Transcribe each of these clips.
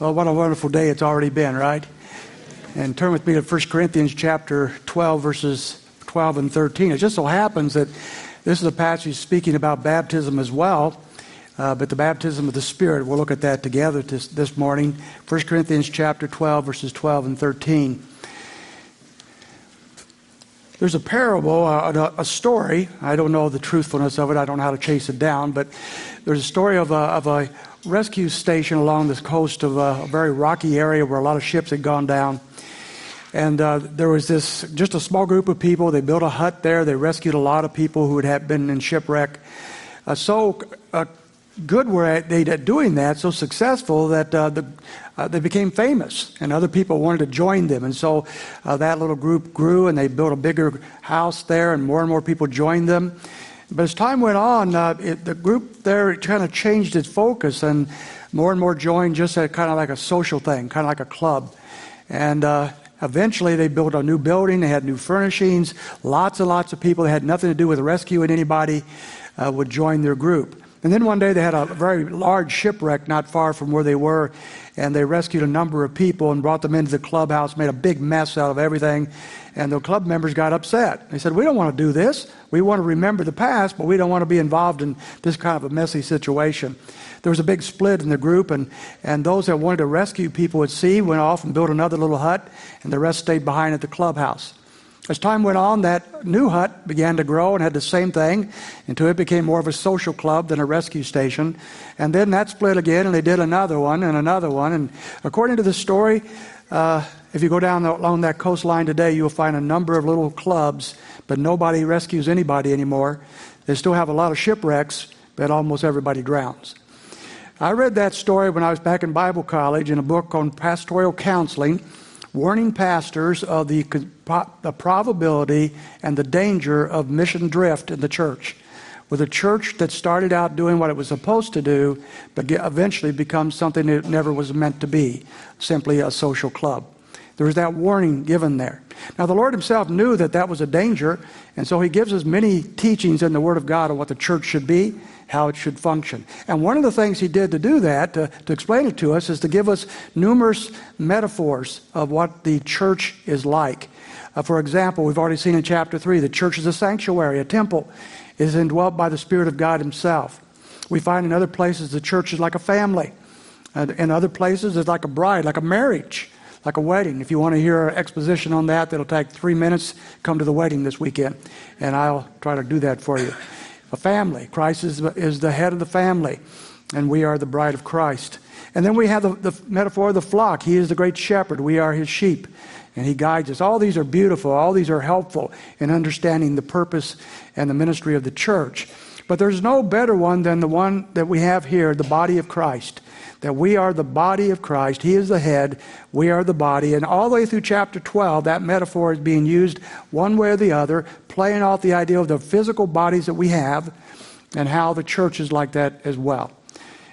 Well, what a wonderful day it's already been, right? And turn with me to 1 Corinthians chapter 12, verses 12 and 13. It just so happens that this is a passage speaking about baptism as well, uh, but the baptism of the Spirit. We'll look at that together this, this morning. 1 Corinthians chapter 12, verses 12 and 13. There's a parable, uh, a story. I don't know the truthfulness of it. I don't know how to chase it down, but there's a story of a, of a rescue station along the coast of a very rocky area where a lot of ships had gone down. And uh, there was this just a small group of people. They built a hut there. They rescued a lot of people who had been in shipwreck. Uh, so uh, good were they at doing that, so successful that uh, the, uh, they became famous, and other people wanted to join them. And so uh, that little group grew, and they built a bigger house there, and more and more people joined them. But as time went on, uh, it, the group there kind of changed its focus, and more and more joined just at kind of like a social thing, kind of like a club. And uh, eventually, they built a new building. They had new furnishings. Lots and lots of people that had nothing to do with rescuing anybody uh, would join their group. And then one day they had a very large shipwreck not far from where they were, and they rescued a number of people and brought them into the clubhouse, made a big mess out of everything. And the club members got upset. They said, We don't want to do this. We want to remember the past, but we don't want to be involved in this kind of a messy situation. There was a big split in the group, and, and those that wanted to rescue people at sea went off and built another little hut, and the rest stayed behind at the clubhouse. As time went on, that new hut began to grow and had the same thing until it became more of a social club than a rescue station. And then that split again, and they did another one and another one. And according to the story, uh, if you go down along that coastline today, you'll find a number of little clubs, but nobody rescues anybody anymore. They still have a lot of shipwrecks, but almost everybody drowns. I read that story when I was back in Bible college in a book on pastoral counseling warning pastors of the, the probability and the danger of mission drift in the church. With a church that started out doing what it was supposed to do, but eventually becomes something it never was meant to be simply a social club. There was that warning given there. Now, the Lord Himself knew that that was a danger, and so He gives us many teachings in the Word of God on what the church should be how it should function. And one of the things he did to do that, to, to explain it to us, is to give us numerous metaphors of what the church is like. Uh, for example, we've already seen in chapter 3 the church is a sanctuary, a temple, is indwelt by the Spirit of God Himself. We find in other places the church is like a family. Uh, in other places, it's like a bride, like a marriage, like a wedding. If you want to hear an exposition on that, that'll take three minutes. Come to the wedding this weekend, and I'll try to do that for you a family. Christ is, is the head of the family, and we are the bride of Christ. And then we have the, the metaphor of the flock. He is the great shepherd. We are his sheep, and he guides us. All these are beautiful. All these are helpful in understanding the purpose and the ministry of the church. But there's no better one than the one that we have here, the body of Christ that we are the body of Christ. He is the head, we are the body. And all the way through chapter 12, that metaphor is being used one way or the other, playing off the idea of the physical bodies that we have and how the church is like that as well.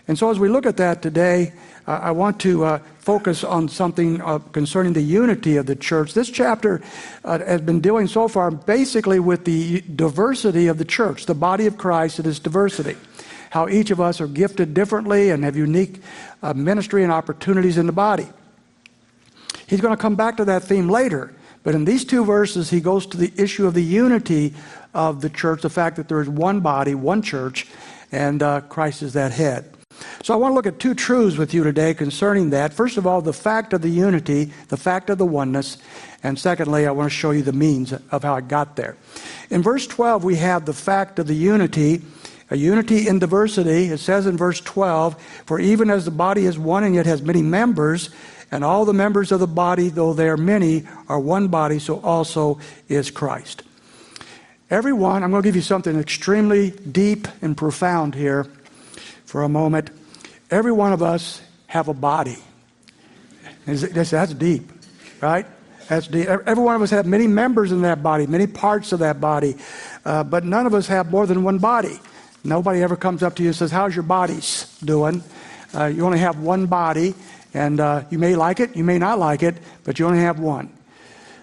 And so as we look at that today, I want to uh, focus on something uh, concerning the unity of the church. This chapter uh, has been dealing so far basically with the diversity of the church, the body of Christ and its diversity how each of us are gifted differently and have unique ministry and opportunities in the body. He's going to come back to that theme later, but in these two verses, he goes to the issue of the unity of the church, the fact that there is one body, one church, and uh, Christ is that head. So I want to look at two truths with you today concerning that. First of all, the fact of the unity, the fact of the oneness, and secondly, I want to show you the means of how I got there. In verse 12, we have the fact of the unity a unity in diversity. It says in verse 12, For even as the body is one and yet has many members, and all the members of the body, though they are many, are one body, so also is Christ. Everyone, I'm going to give you something extremely deep and profound here for a moment. Every one of us have a body. That's deep, right? That's deep. Every one of us have many members in that body, many parts of that body, uh, but none of us have more than one body. Nobody ever comes up to you and says, How's your bodies doing? Uh, you only have one body, and uh, you may like it, you may not like it, but you only have one.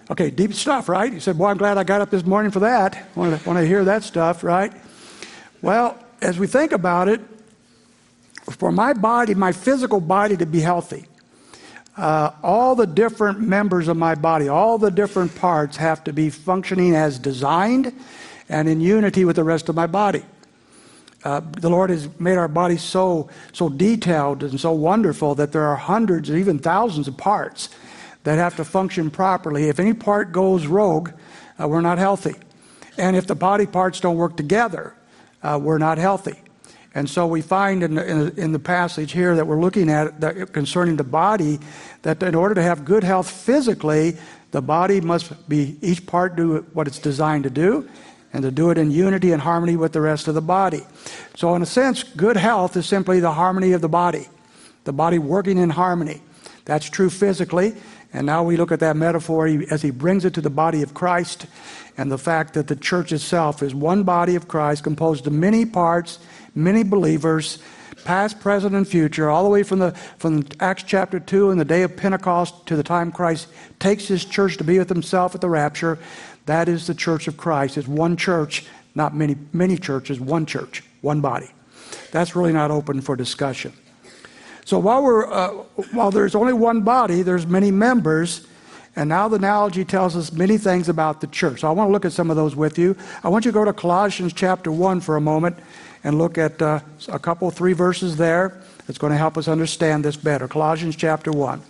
Okay, deep stuff, right? You said, Boy, I'm glad I got up this morning for that. Want to, want to hear that stuff, right? Well, as we think about it, for my body, my physical body to be healthy, uh, all the different members of my body, all the different parts have to be functioning as designed and in unity with the rest of my body. Uh, the Lord has made our body so, so detailed and so wonderful that there are hundreds or even thousands of parts that have to function properly. If any part goes rogue, uh, we're not healthy. And if the body parts don't work together, uh, we're not healthy. And so we find in, in, in, the passage here that we're looking at that concerning the body that in order to have good health physically, the body must be each part do what it's designed to do and to do it in unity and harmony with the rest of the body. So, in a sense, good health is simply the harmony of the body, the body working in harmony. That's true physically. And now we look at that metaphor as he brings it to the body of Christ and the fact that the church itself is one body of Christ composed of many parts many believers, past, present, and future, all the way from, the, from Acts chapter 2 and the day of Pentecost to the time Christ takes his church to be with himself at the rapture. That is the church of Christ. It's one church, not many, many churches, one church, one body. That's really not open for discussion. So while, we're, uh, while there's only one body, there's many members. And now the analogy tells us many things about the church. So I want to look at some of those with you. I want you to go to Colossians chapter 1 for a moment and look at uh, a couple, three verses there that's going to help us understand this better. Colossians chapter 1.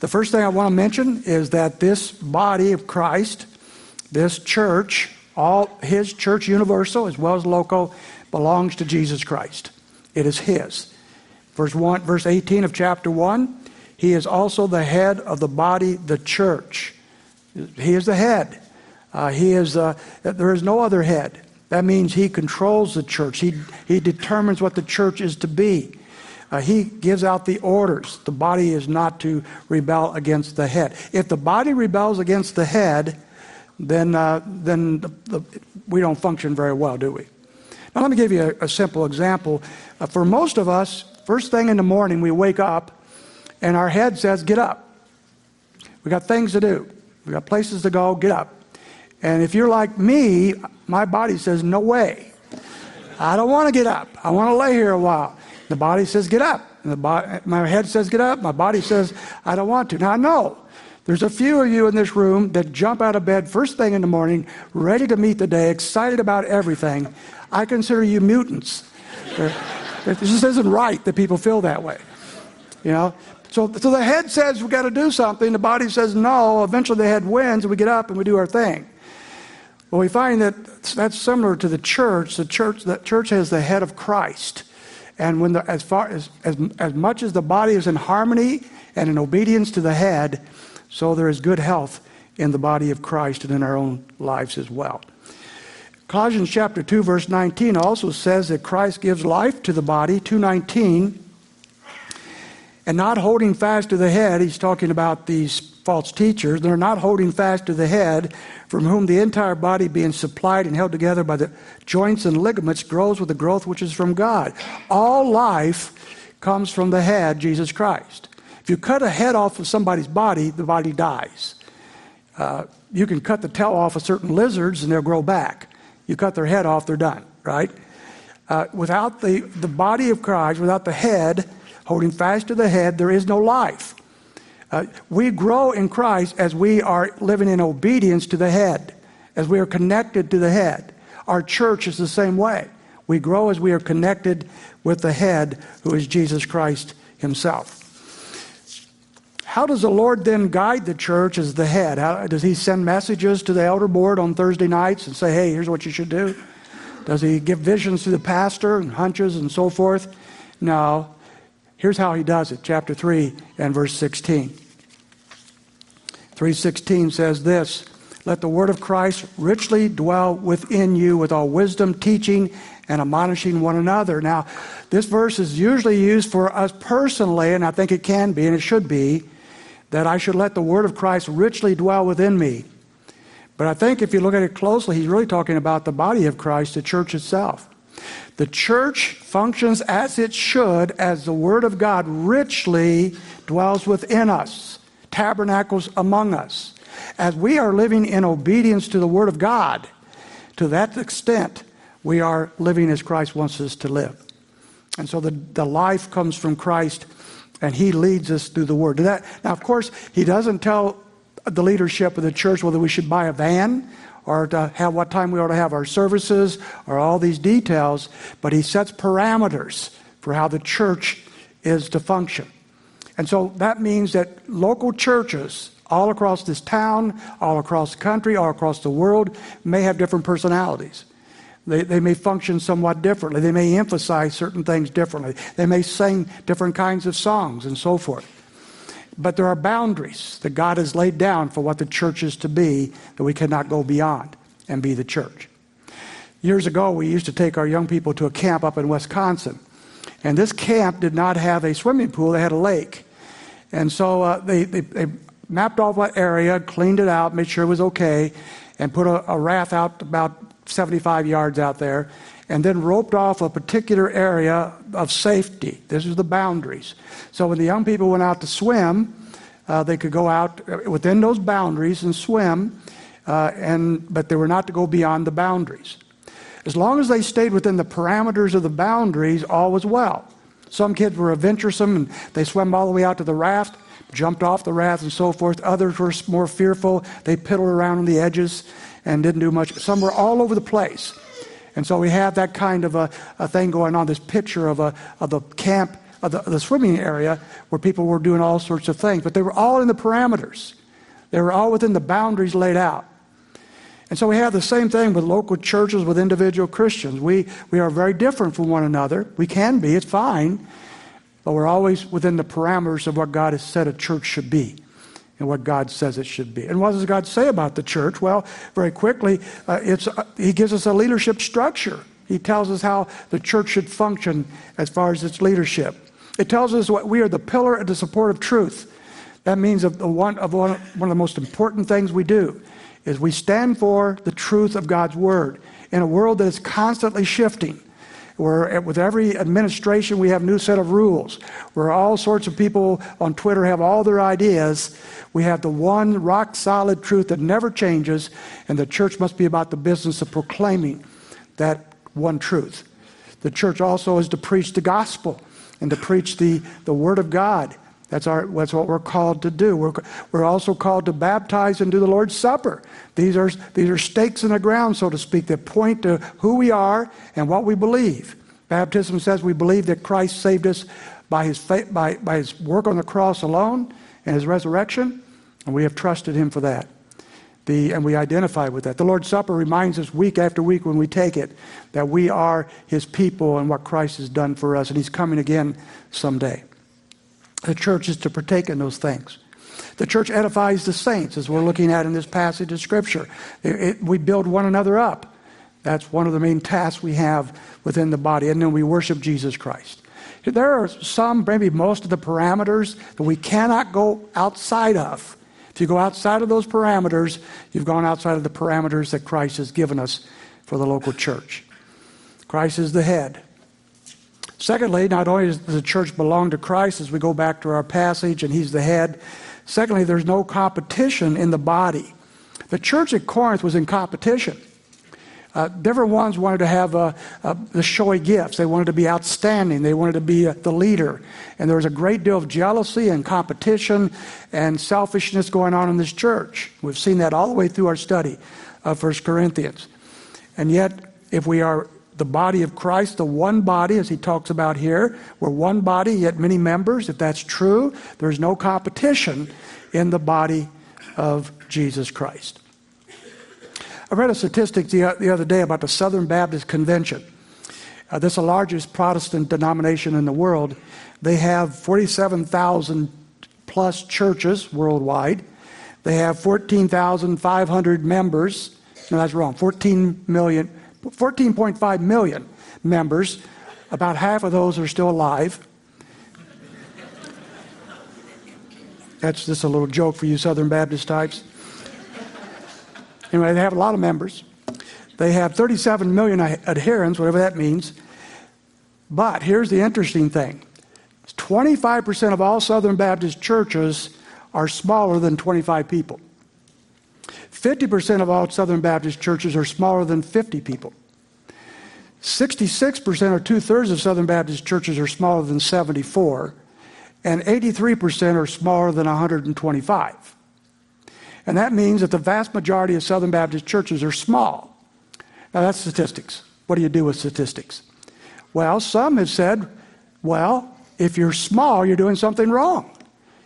The first thing I want to mention is that this body of Christ, this church, all his church universal as well as local, belongs to Jesus Christ. It is his. Verse 1, verse 18 of chapter 1, he is also the head of the body, the church. He is the head. Uh, he is, uh, there is no other head. That means he controls the church. He, he determines what the church is to be. Uh, he gives out the orders. The body is not to rebel against the head. If the body rebels against the head, then, uh, then the, the, we don't function very well, do we? Now, let me give you a, a simple example. Uh, for most of us, first thing in the morning, we wake up and our head says, Get up. We got things to do, we got places to go, get up. And if you're like me, my body says, No way. I don't want to get up. I want to lay here a while. The body says, Get up. Bo- my head says, Get up. My body says, I don't want to. Now, I know there's a few of you in this room that jump out of bed first thing in the morning, ready to meet the day, excited about everything. I consider you mutants. this just isn't right that people feel that way. You know? So, so the head says we've got to do something. The body says no. Eventually the head wins and we get up and we do our thing. Well, we find that that's similar to the church. The church, the church has the head of Christ. And when the, as, far as, as, as much as the body is in harmony and in obedience to the head, so there is good health in the body of Christ and in our own lives as well. Colossians chapter 2 verse 19 also says that Christ gives life to the body, 219, and not holding fast to the head. He's talking about these false teachers. They're not holding fast to the head, from whom the entire body, being supplied and held together by the joints and ligaments, grows with the growth which is from God. All life comes from the head, Jesus Christ. If you cut a head off of somebody's body, the body dies. Uh, you can cut the tail off of certain lizards and they'll grow back. You cut their head off, they're done, right? Uh, without the, the body of Christ, without the head, holding fast to the head, there is no life. Uh, we grow in Christ as we are living in obedience to the head, as we are connected to the head. Our church is the same way. We grow as we are connected with the head, who is Jesus Christ himself. How does the Lord then guide the church as the head? How, does he send messages to the elder board on Thursday nights and say, hey, here's what you should do? Does he give visions to the pastor and hunches and so forth? No. Here's how he does it, chapter 3 and verse 16. 3:16 says this, let the word of Christ richly dwell within you with all wisdom, teaching and admonishing one another. Now, this verse is usually used for us personally, and I think it can be and it should be, that I should let the word of Christ richly dwell within me. But I think if you look at it closely, he's really talking about the body of Christ, the church itself. The church functions as it should as the word of God richly dwells within us tabernacles among us. As we are living in obedience to the Word of God, to that extent, we are living as Christ wants us to live. And so the, the life comes from Christ and He leads us through the Word. That, now, of course, He doesn't tell the leadership of the church whether we should buy a van or to have what time we ought to have our services or all these details, but He sets parameters for how the church is to function. And so that means that local churches all across this town, all across the country, all across the world may have different personalities. They, they may function somewhat differently. They may emphasize certain things differently. They may sing different kinds of songs and so forth. But there are boundaries that God has laid down for what the church is to be that we cannot go beyond and be the church. Years ago, we used to take our young people to a camp up in Wisconsin. And this camp did not have a swimming pool, they had a lake. And so uh, they, they, they, mapped off that area, cleaned it out, made sure it was okay, and put a, a raft out about 75 yards out there, and then roped off a particular area of safety. This is the boundaries. So when the young people went out to swim, uh, they could go out within those boundaries and swim, uh, and, but they were not to go beyond the boundaries. As long as they stayed within the parameters of the boundaries, all was well. Some kids were adventuresome and they swam all the way out to the raft, jumped off the raft, and so forth. Others were more fearful. They piddled around on the edges and didn't do much. Some were all over the place. And so we have that kind of a, a thing going on, this picture of, a, of the camp, of the, the swimming area, where people were doing all sorts of things. But they were all in the parameters, they were all within the boundaries laid out. And so we have the same thing with local churches, with individual Christians. We, we are very different from one another. We can be, it's fine, but we're always within the parameters of what God has said a church should be and what God says it should be. And what does God say about the church? Well, very quickly, uh, it's, uh, He gives us a leadership structure. He tells us how the church should function as far as its leadership. It tells us what we are the pillar and the support of truth. That means of the one of one, one of the most important things we do is we stand for the truth of God's word in a world that is constantly shifting where with every administration we have a new set of rules where all sorts of people on twitter have all their ideas. We have the one rock solid truth that never changes and the church must be about the business of proclaiming that one truth. The church also is to preach the gospel and to preach the, the word of god that's, our, that's what we're called to do. We're, we're also called to baptize and do the Lord's Supper. These are, these are stakes in the ground, so to speak, that point to who we are and what we believe. Baptism says we believe that Christ saved us by his, faith, by, by his work on the cross alone and his resurrection, and we have trusted him for that. The, and we identify with that. The Lord's Supper reminds us week after week when we take it that we are his people and what Christ has done for us, and he's coming again someday. The church is to partake in those things. The church edifies the saints, as we're looking at in this passage of Scripture. It, it, we build one another up. That's one of the main tasks we have within the body. And then we worship Jesus Christ. There are some, maybe most of the parameters that we cannot go outside of. If you go outside of those parameters, you've gone outside of the parameters that Christ has given us for the local church. Christ is the head. Secondly, not only does the church belong to Christ as we go back to our passage and he's the head, secondly, there's no competition in the body. The church at Corinth was in competition. Uh, different ones wanted to have uh, uh, the showy gifts. They wanted to be outstanding. They wanted to be uh, the leader. And there was a great deal of jealousy and competition and selfishness going on in this church. We've seen that all the way through our study of 1 Corinthians. And yet, if we are the body of Christ, the one body, as he talks about here. We're one body, yet many members. If that's true, there's no competition in the body of Jesus Christ. I read a statistic the, the other day about the Southern Baptist Convention. Uh, this is the largest Protestant denomination in the world. They have 47,000 plus churches worldwide. They have 14,500 members. No, that's wrong. 14 million 14.5 million members. About half of those are still alive. That's just a little joke for you Southern Baptist types. Anyway, they have a lot of members. They have 37 million adherents, whatever that means. But here's the interesting thing 25% of all Southern Baptist churches are smaller than 25 people. 50% of all Southern Baptist churches are smaller than 50 people. 66% or two thirds of Southern Baptist churches are smaller than 74. and 83% are smaller than 125. And that means that the vast majority of Southern Baptist churches are small. Now, that's statistics. What do you do with statistics? Well, some have said, well, if you're small, you're doing something wrong.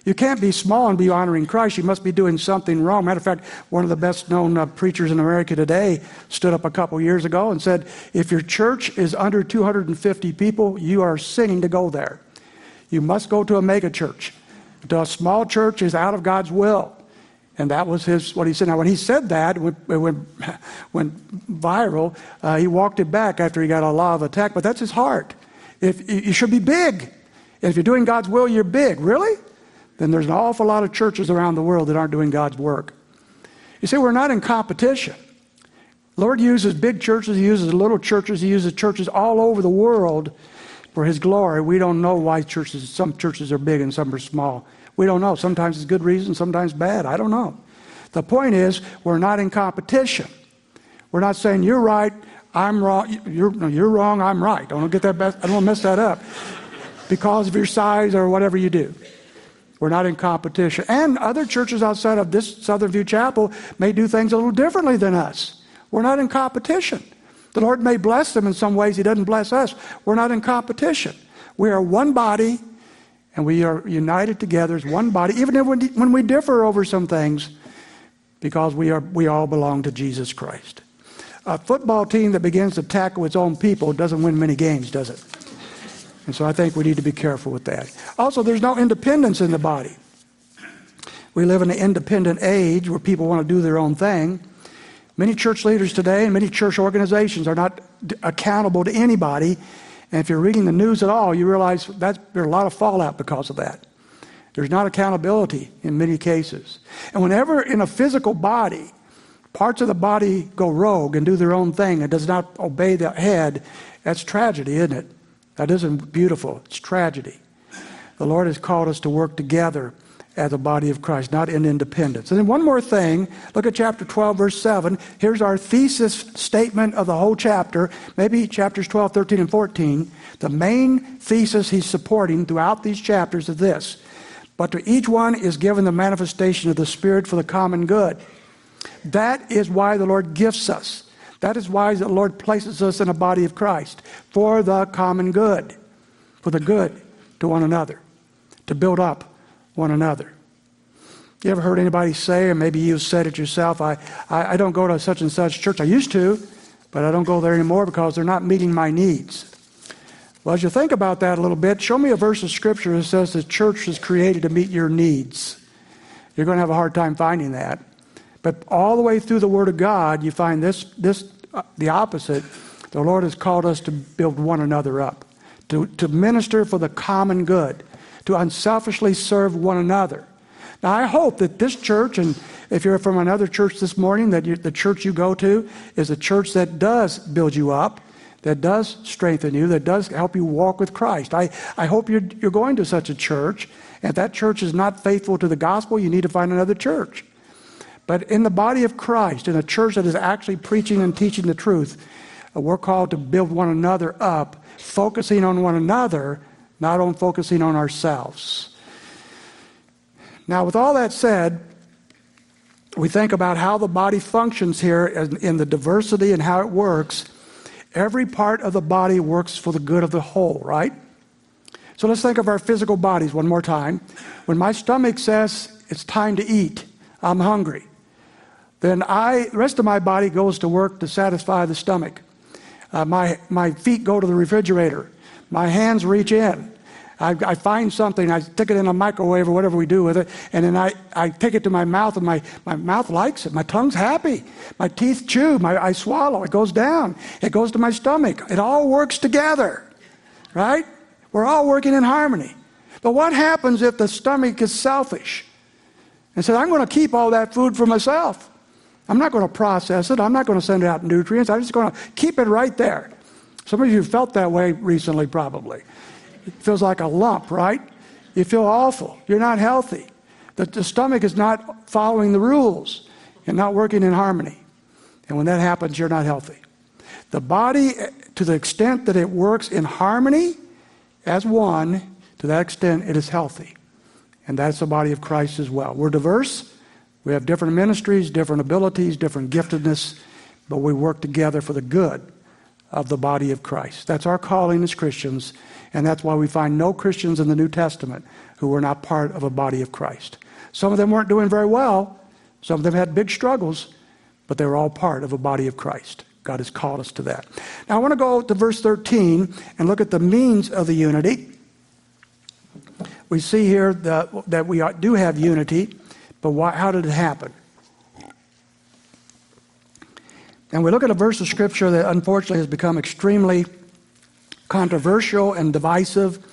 You can't be small and be honoring Christ. You must be doing something wrong. Matter of fact, one of the best known uh, preachers in America today stood up a couple years ago and said, If your church is under 250 people, you are sinning to go there. You must go to a mega church. To a small church is out of God's will. And that was his what he said. Now, when he said that, it went, went viral. Uh, he walked it back after he got a law of attack. But that's his heart. If you should be big, if you're doing God's will, you're big. Really? Then there's an awful lot of churches around the world that aren't doing God's work. You see, we're not in competition. Lord uses big churches, He uses little churches, He uses churches all over the world for His glory. We don't know why churches, some churches are big and some are small. We don't know. Sometimes it's good reason, sometimes bad. I don't know. The point is, we're not in competition. We're not saying you're right, I'm wrong. You're, no, you're wrong, I'm right. I Don't get that. Best, I don't want to mess that up because of your size or whatever you do. We're not in competition. And other churches outside of this Southern View Chapel may do things a little differently than us. We're not in competition. The Lord may bless them in some ways, He doesn't bless us. We're not in competition. We are one body and we are united together as one body, even when we differ over some things, because we, are, we all belong to Jesus Christ. A football team that begins to tackle its own people doesn't win many games, does it? And so I think we need to be careful with that. Also, there's no independence in the body. We live in an independent age where people want to do their own thing. Many church leaders today and many church organizations are not accountable to anybody and if you're reading the news at all, you realize that there's a lot of fallout because of that. There's not accountability in many cases. And whenever in a physical body, parts of the body go rogue and do their own thing and does not obey the head, that's tragedy, isn't it? That isn't beautiful. It's tragedy. The Lord has called us to work together as a body of Christ, not in independence. And then one more thing, look at chapter 12, verse 7. Here's our thesis statement of the whole chapter, maybe chapters 12, 13, and 14. The main thesis he's supporting throughout these chapters is this But to each one is given the manifestation of the Spirit for the common good. That is why the Lord gifts us. That is why the Lord places us in a body of Christ for the common good, for the good to one another, to build up one another. You ever heard anybody say, or maybe you've said it yourself, I, I, I don't go to such and such church. I used to, but I don't go there anymore because they're not meeting my needs. Well, as you think about that a little bit, show me a verse of Scripture that says the church is created to meet your needs. You're going to have a hard time finding that. But all the way through the Word of God, you find this, this uh, the opposite. The Lord has called us to build one another up, to, to minister for the common good to unselfishly serve one another. Now, I hope that this church, and if you're from another church this morning, that the church you go to is a church that does build you up, that does strengthen you, that does help you walk with Christ. I, I hope you're, you're going to such a church. And if that church is not faithful to the gospel, you need to find another church. But in the body of Christ, in a church that is actually preaching and teaching the truth, uh, we're called to build one another up, focusing on one another not on focusing on ourselves. Now, with all that said, we think about how the body functions here in the diversity and how it works. Every part of the body works for the good of the whole, right? So let's think of our physical bodies one more time. When my stomach says it's time to eat, I'm hungry, then I, the rest of my body goes to work to satisfy the stomach. Uh, my, my feet go to the refrigerator. My hands reach in. I, I, find something, I stick it in a microwave or whatever we do with it, and then I, I take it to my mouth, and my, my mouth likes it. My tongue's happy. My teeth chew. My, I swallow. It goes down. It goes to my stomach. It all works together, right? We're all working in harmony. But what happens if the stomach is selfish and says, I'm going to keep all that food for myself? I'm not going to process it. I'm not going to send out nutrients. I'm just going to keep it right there. Some of you felt that way recently, probably. It feels like a lump, right? You feel awful. You're not healthy. The, the stomach is not following the rules and not working in harmony. And when that happens, you're not healthy. The body, eh, to the extent that it works in harmony as one, To that extent, it is healthy. And that's the body of Christ as well. We're diverse. We have different ministries, different abilities, different giftedness, but we work together for the good of the body of Christ. That's our calling as Christians, and that's why we find no Christians in the New Testament who were not part of a body of Christ. Some of them weren't doing very well, some of them had big struggles, but they were all part of a body of Christ. God has called us to that. Now, I want to go to verse 13 and look at the means of the unity. We see here that, that we do have unity, but why, how did it happen? And we look at a verse of Scripture that unfortunately has become extremely controversial and divisive.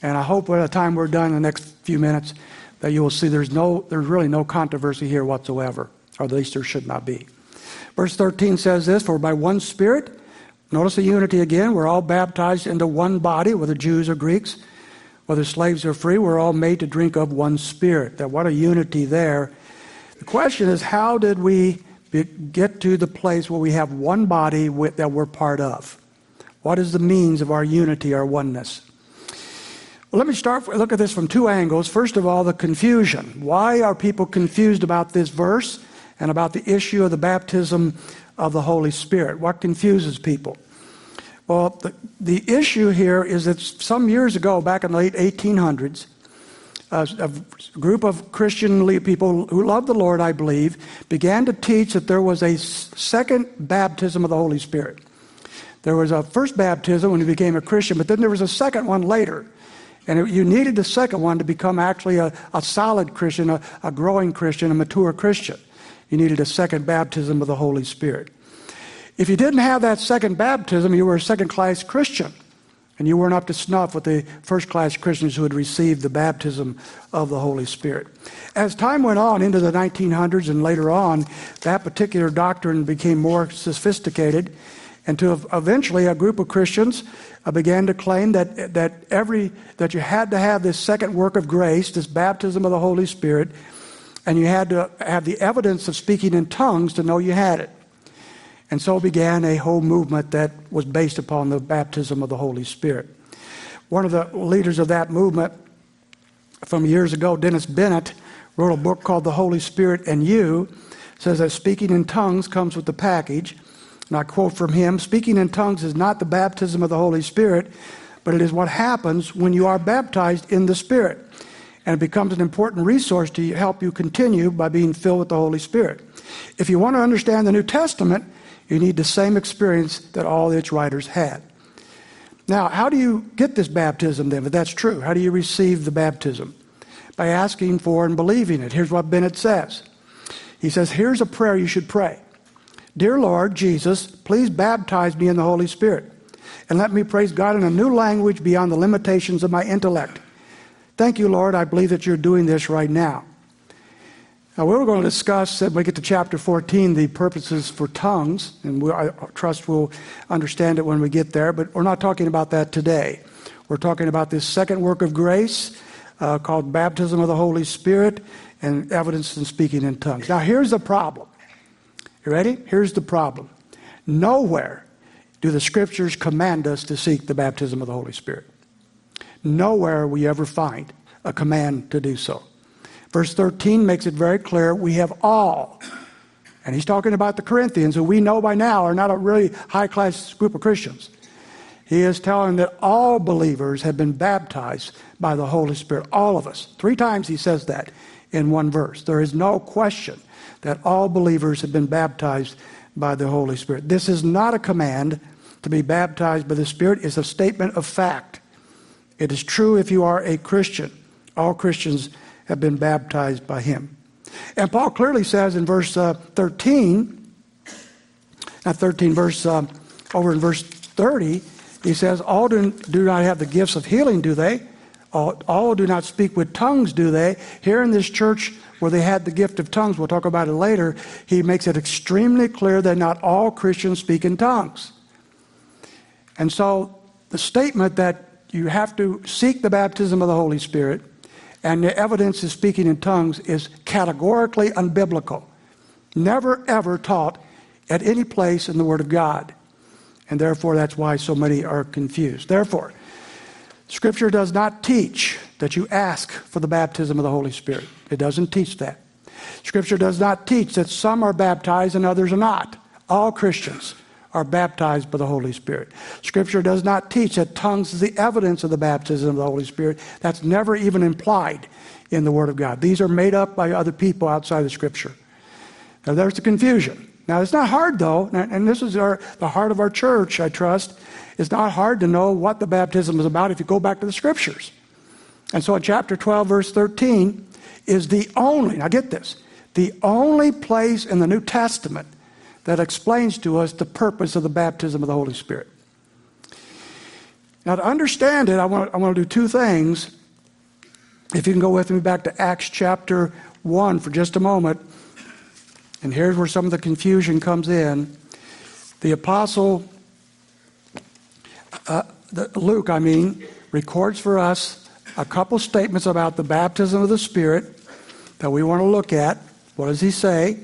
And I hope by the time we're done in the next few minutes that you will see there's, no, there's really no controversy here whatsoever, or at least there should not be. Verse 13 says this For by one Spirit, notice the unity again, we're all baptized into one body, whether Jews or Greeks, whether slaves or free, we're all made to drink of one Spirit. That what a unity there. The question is, how did we get to the place where we have one body that we're part of? What is the means of our unity, our oneness? Well, let me start, look at this from two angles. First of all, the confusion. Why are people confused about this verse? and about the issue of the baptism of the Holy Spirit. What confuses people? Well, the, the issue here is that some years ago, back in the late 1800s, a, a group of Christian people who loved the Lord, I believe, began to teach that there was a second baptism of the Holy Spirit. There was a first baptism when you became a Christian, but then there was a second one later. And it, you needed the second one to become actually a, a solid Christian, a, a growing Christian, a mature Christian you needed a second baptism of the Holy Spirit. If you didn't have that second baptism, you were a second class Christian. And you weren't up to snuff with the first class Christians who had received the baptism of the Holy Spirit. As time went on into the 1900s and later on, that particular doctrine became more sophisticated. And to eventually, a group of Christians uh, began to claim that, that, every, that you had to have this second work of grace, this baptism of the Holy Spirit, and you had to have the evidence of speaking in tongues to know you had it. And so began a whole movement that was based upon the baptism of the Holy Spirit. One of the leaders of that movement from years ago, Dennis Bennett, wrote a book called The Holy Spirit and You, says that speaking in tongues comes with the package. And I quote from him Speaking in tongues is not the baptism of the Holy Spirit, but it is what happens when you are baptized in the Spirit and it becomes an important resource to help you continue by being filled with the Holy Spirit. If you want to understand the New Testament, you need the same experience that all its writers had. Now, how do you get this baptism then, if that's true? How do you receive the baptism? By asking for and believing it. Here's what Bennett says He says, Here's a prayer you should pray Dear Lord Jesus, please baptize me in the Holy Spirit and let me praise God in a new language beyond the limitations of my intellect. Thank you, Lord. I believe that you're doing this right now. Now, we're going to discuss, when we get to chapter 14, the purposes for tongues, and we, I trust we'll understand it when we get there, but we're not talking about that today. We're talking about this second work of grace uh, called baptism of the Holy Spirit and evidence in speaking in tongues. Now, here's the problem. You ready? Here's the problem. Nowhere do the scriptures command us to seek the baptism of the Holy Spirit. Nowhere you ever find a command to do so. Verse 13 makes it very clear we have all. And he's talking about the Corinthians, who we know by now are not a really high class group of Christians. He is telling that all believers have been baptized by the Holy Spirit. All of us. Three times he says that in one verse. There is no question that all believers have been baptized by the Holy Spirit. This is not a command to be baptized by the Spirit, it's a statement of fact. It is true if you are a Christian. All Christians have been baptized by him. And Paul clearly says in verse uh, 13, not 13, verse uh, over in verse 30, he says, All do, do not have the gifts of healing, do they? All, all do not speak with tongues, do they? Here in this church where they had the gift of tongues, we'll talk about it later, he makes it extremely clear that not all Christians speak in tongues. And so the statement that you have to seek the baptism of the Holy Spirit, and the evidence of speaking in tongues is categorically unbiblical. Never, ever taught at any place in the Word of God. And therefore, that's why so many are confused. Therefore, Scripture does not teach that you ask for the baptism of the Holy Spirit. It doesn't teach that. Scripture does not teach that some are baptized and others are not. All Christians are baptized by the Holy Spirit. Scripture does not teach that tongues is the evidence of the baptism of the Holy Spirit. That's never even implied in the Word of God. These are made up by other people outside of Scripture. Now, there's the confusion. Now, it's not hard, though, and this is our, the heart of our church, I trust. It's not hard to know what the baptism is about if you go back to the Scriptures. And so, in chapter 12, verse 13, is the only, now get this, the only place in the New Testament that explains to us the purpose of the baptism of the Holy Spirit. Now, to understand it, I want, I want to do two things. If you can go with me back to Acts chapter 1 for just a moment. And here's where some of the confusion comes in. The apostle, uh, the, Luke, I mean, records for us a couple statements about the baptism of the Spirit that we want to look at. What does he say?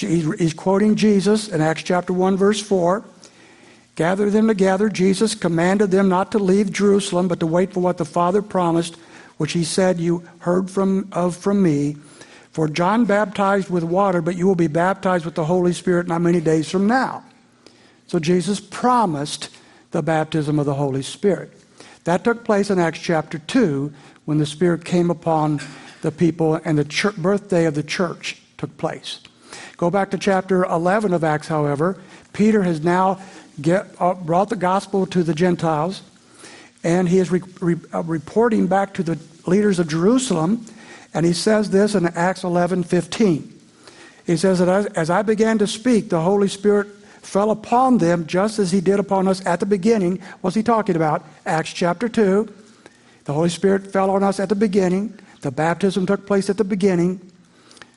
He's quoting Jesus in Acts chapter 1, verse 4. Gather them together. Jesus commanded them not to leave Jerusalem, but to wait for what the Father promised, which he said, You heard from, of from me. For John baptized with water, but you will be baptized with the Holy Spirit not many days from now. So Jesus promised the baptism of the Holy Spirit. That took place in Acts chapter 2 when the Spirit came upon the people and the birthday of the church took place. Go back to chapter 11 of Acts, however. Peter has now get, uh, brought the gospel to the Gentiles, and he is re, re, uh, reporting back to the leaders of Jerusalem, and he says this in Acts 11 15. He says that as, as I began to speak, the Holy Spirit fell upon them just as he did upon us at the beginning. What's he talking about? Acts chapter 2. The Holy Spirit fell on us at the beginning. The baptism took place at the beginning.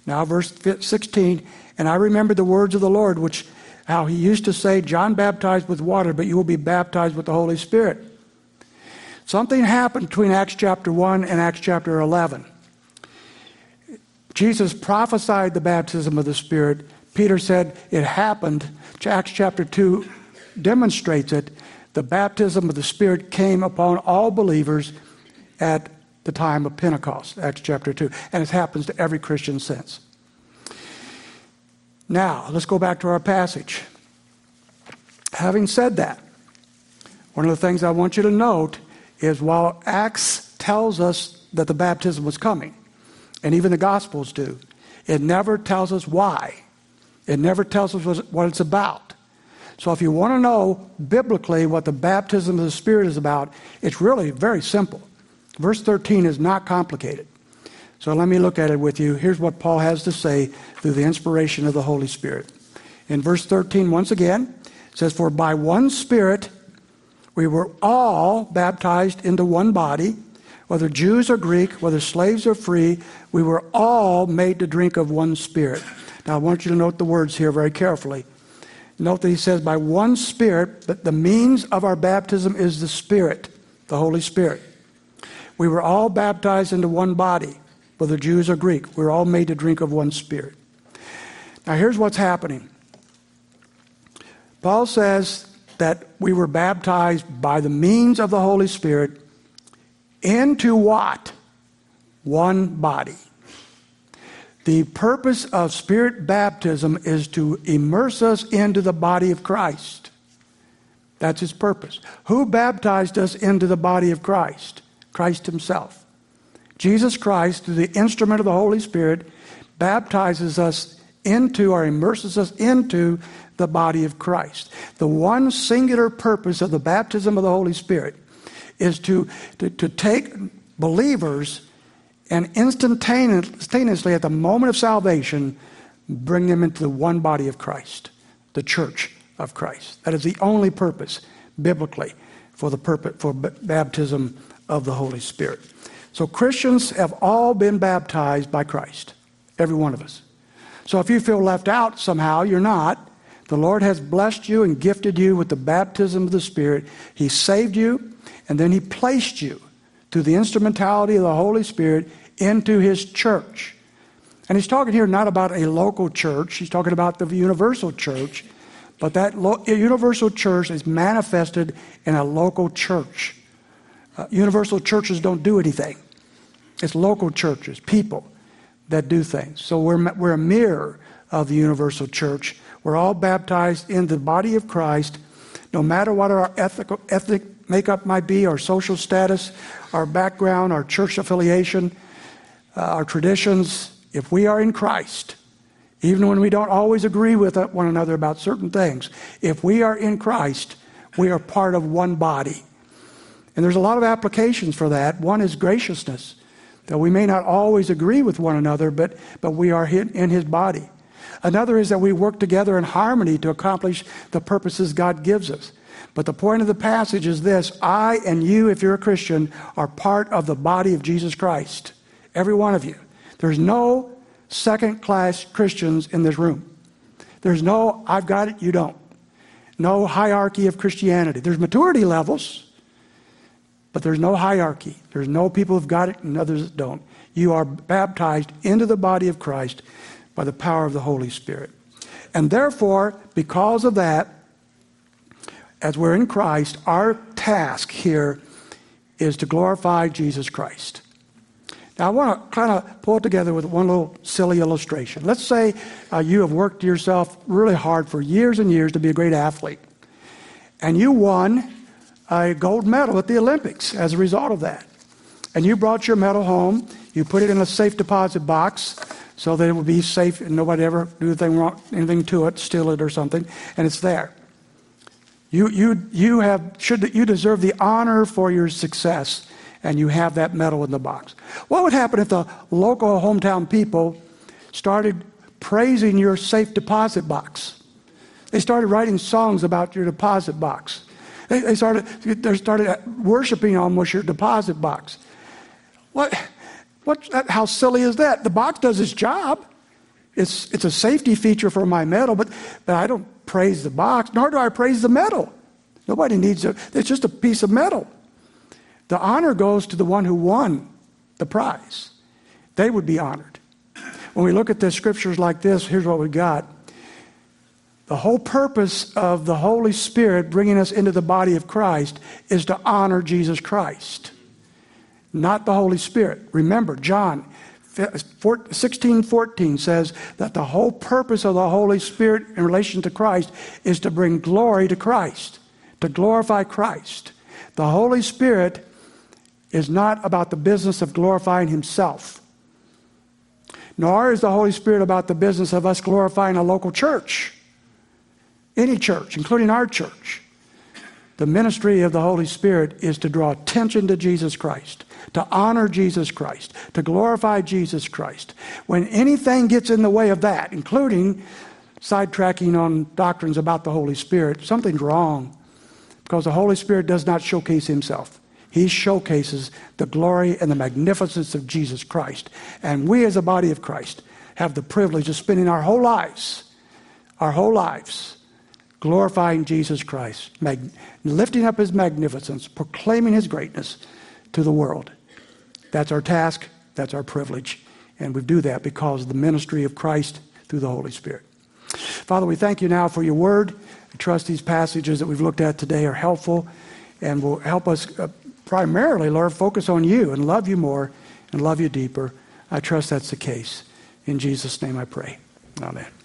Now, verse 16, and I remember the words of the Lord, which how he used to say, John baptized with water, but you will be baptized with the Holy Spirit. Something happened between Acts chapter 1 and Acts chapter 11. Jesus prophesied the baptism of the Spirit. Peter said it happened. Acts chapter 2 demonstrates it. The baptism of the Spirit came upon all believers at the time of Pentecost, Acts chapter 2. And it happens to every Christian since. Now, let's go back to our passage. Having said that, one of the things I want you to note is while Acts tells us that the baptism was coming, and even the Gospels do, it never tells us why. It never tells us what it's about. So if you want to know biblically what the baptism of the Spirit is about, it's really very simple. Verse 13 is not complicated. So let me look at it with you. Here's what Paul has to say through the inspiration of the Holy Spirit. In verse 13, once again, it says, For by one Spirit we were all baptized into one body, whether Jews or Greek, whether slaves or free, we were all made to drink of one Spirit. Now I want you to note the words here very carefully. Note that he says, By one Spirit, but the means of our baptism is the Spirit, the Holy Spirit. We were all baptized into one body, whether Jews or Greek. We were all made to drink of one spirit. Now, here's what's happening Paul says that we were baptized by the means of the Holy Spirit into what? One body. The purpose of spirit baptism is to immerse us into the body of Christ. That's his purpose. Who baptized us into the body of Christ? Christ Himself. Jesus Christ, through the instrument of the Holy Spirit, baptizes us into or immerses us into the body of Christ. The one singular purpose of the baptism of the Holy Spirit is to, to, to take believers and instantaneously, at the moment of salvation, bring them into the one body of Christ, the church of Christ. That is the only purpose, biblically, for the purpose for baptism of the Holy Spirit. So Christians have all been baptized by Christ, every one of us. So if you feel left out somehow, you're not. The Lord has blessed you and gifted you with the baptism of the Spirit. He saved you, and then He placed you through the instrumentality of the Holy Spirit into His church. And He's talking here not about a local church, He's talking about the universal church. But that lo- universal church is manifested in a local church Uh, universal churches don't do anything. It's local churches, people that do things. So we're, we're a mirror of the universal church. We're all baptized in the body of Christ, no matter what our ethical, ethnic makeup might be, our social status, our background, our church affiliation, uh, our traditions. If we are in Christ, even when we don't always agree with one another about certain things, if we are in Christ, we are part of one body. And there's a lot of applications for that. One is graciousness, that we may not always agree with one another, but, but we are in his body. Another is that we work together in harmony to accomplish the purposes God gives us. But the point of the passage is this I and you, if you're a Christian, are part of the body of Jesus Christ. Every one of you. There's no second class Christians in this room. There's no, I've got it, you don't. No hierarchy of Christianity. There's maturity levels, but there's no hierarchy. There's no people who've got it and others that don't. You are baptized into the body of Christ by the power of the Holy Spirit. And therefore, because of that, as we're in Christ, our task here is to glorify Jesus Christ. Now, I want to kind of pull it together with one little silly illustration. Let's say uh, you have worked yourself really hard for years and years to be a great athlete, and you won a gold medal at the Olympics as a result of that. And you brought your medal home, you put it in a safe deposit box so that it would be safe and nobody ever do anything, wrong, anything to it, steal it or something, and it's there. You, you, you, have, should, you deserve the honor for your success, and you have that medal in the box. What would happen if the local hometown people started praising your safe deposit box? They started writing songs about your deposit box. They, they started, they started worshiping almost your deposit box. What, what, how silly is that? The box does its job. It's, it's a safety feature for my medal, but, but I don't praise the box, nor do I praise the medal. Nobody needs it. It's just a piece of metal. The honor goes to the one who won the prize. They would be honored. When we look at the scriptures like this, here's what we got. The whole purpose of the Holy Spirit bringing us into the body of Christ is to honor Jesus Christ, not the Holy Spirit. Remember, John 16 14 says that the whole purpose of the Holy Spirit in relation to Christ is to bring glory to Christ, to glorify Christ. The Holy Spirit is not about the business of glorifying Himself, nor is the Holy Spirit about the business of us glorifying a local church, any church, including our church. The ministry of the Holy Spirit is to draw attention to Jesus Christ to honor Jesus Christ, to glorify Jesus Christ. When anything gets in the way of that, including sidetracking on doctrines about the Holy Spirit, something's wrong because the Holy Spirit does not showcase himself. He showcases the glory and the magnificence of Jesus Christ. And we, as a body of Christ, have the privilege of spending our whole lives, our whole lives, glorifying Jesus Christ, lifting up his magnificence, proclaiming his greatness to the world. That's our task, that's our privilege, and we do that because of the ministry of Christ through the Holy Spirit. Father, we thank you now for your word. I trust these passages that we've looked at today are helpful and will help us uh, primarily, Lord, focus on you and love you more and love you deeper. I trust that's the case. In Jesus' name I pray. Amen.